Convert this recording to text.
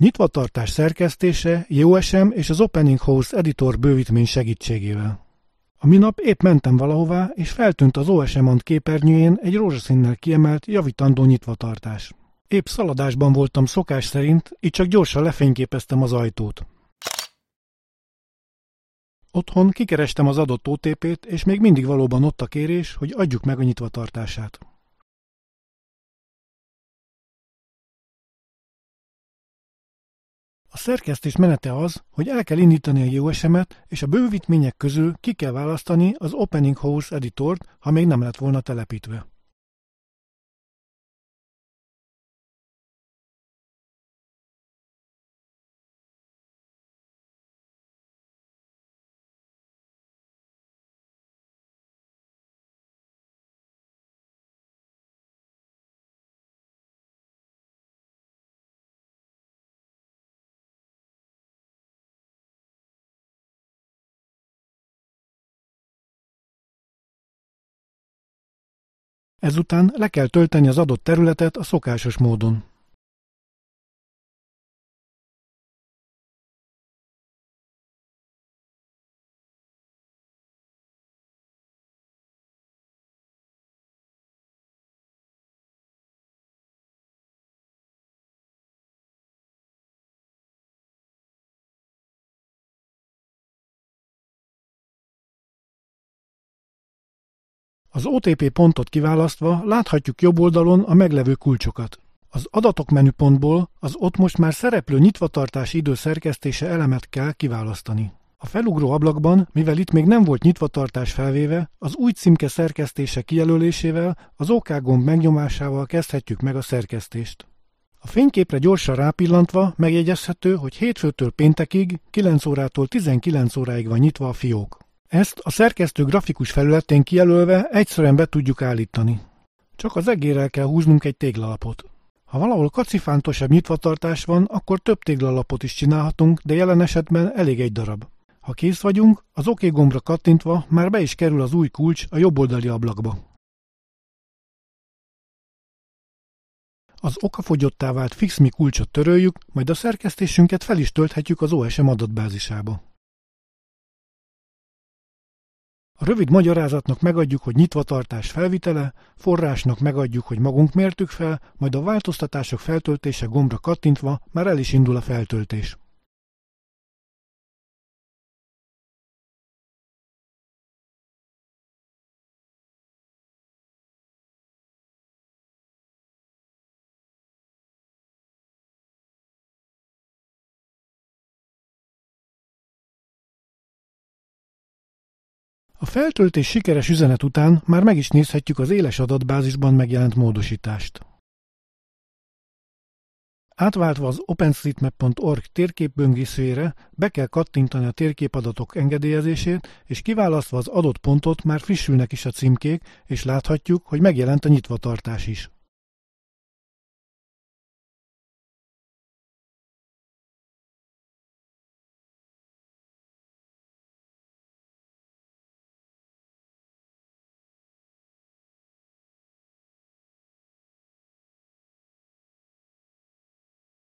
Nyitvatartás szerkesztése JOSM és az Opening House Editor bővítmény segítségével. A minap épp mentem valahová, és feltűnt az OSM Ant képernyőjén egy rózsaszínnel kiemelt, javítandó nyitvatartás. Épp szaladásban voltam szokás szerint, így csak gyorsan lefényképeztem az ajtót. Otthon kikerestem az adott OTP-t, és még mindig valóban ott a kérés, hogy adjuk meg a nyitvatartását. Szerkesztés menete az, hogy el kell indítani a JOSM-et, és a bővítmények közül ki kell választani az Opening House editort, ha még nem lett volna telepítve. Ezután le kell tölteni az adott területet a szokásos módon. Az OTP pontot kiválasztva láthatjuk jobb oldalon a meglevő kulcsokat. Az adatok menüpontból az ott most már szereplő nyitvatartási idő szerkesztése elemet kell kiválasztani. A felugró ablakban, mivel itt még nem volt nyitvatartás felvéve, az új címke szerkesztése kijelölésével, az OK gomb megnyomásával kezdhetjük meg a szerkesztést. A fényképre gyorsan rápillantva megjegyezhető, hogy hétfőtől péntekig 9 órától 19 óráig van nyitva a fiók. Ezt a szerkesztő grafikus felületén kijelölve egyszerűen be tudjuk állítani. Csak az egérrel kell húznunk egy téglalapot. Ha valahol kacifántosabb nyitvatartás van, akkor több téglalapot is csinálhatunk, de jelen esetben elég egy darab. Ha kész vagyunk, az OK gombra kattintva már be is kerül az új kulcs a jobboldali ablakba. Az okafogyottá vált FixMe kulcsot töröljük, majd a szerkesztésünket fel is tölthetjük az OSM adatbázisába. A rövid magyarázatnak megadjuk, hogy nyitvatartás felvitele, forrásnak megadjuk, hogy magunk mértük fel, majd a változtatások feltöltése gombra kattintva már el is indul a feltöltés. A feltöltés sikeres üzenet után már meg is nézhetjük az éles adatbázisban megjelent módosítást. Átváltva az OpenStreetMap.org térképböngészőjére be kell kattintani a térképadatok engedélyezését, és kiválasztva az adott pontot már frissülnek is a címkék, és láthatjuk, hogy megjelent a nyitvatartás is.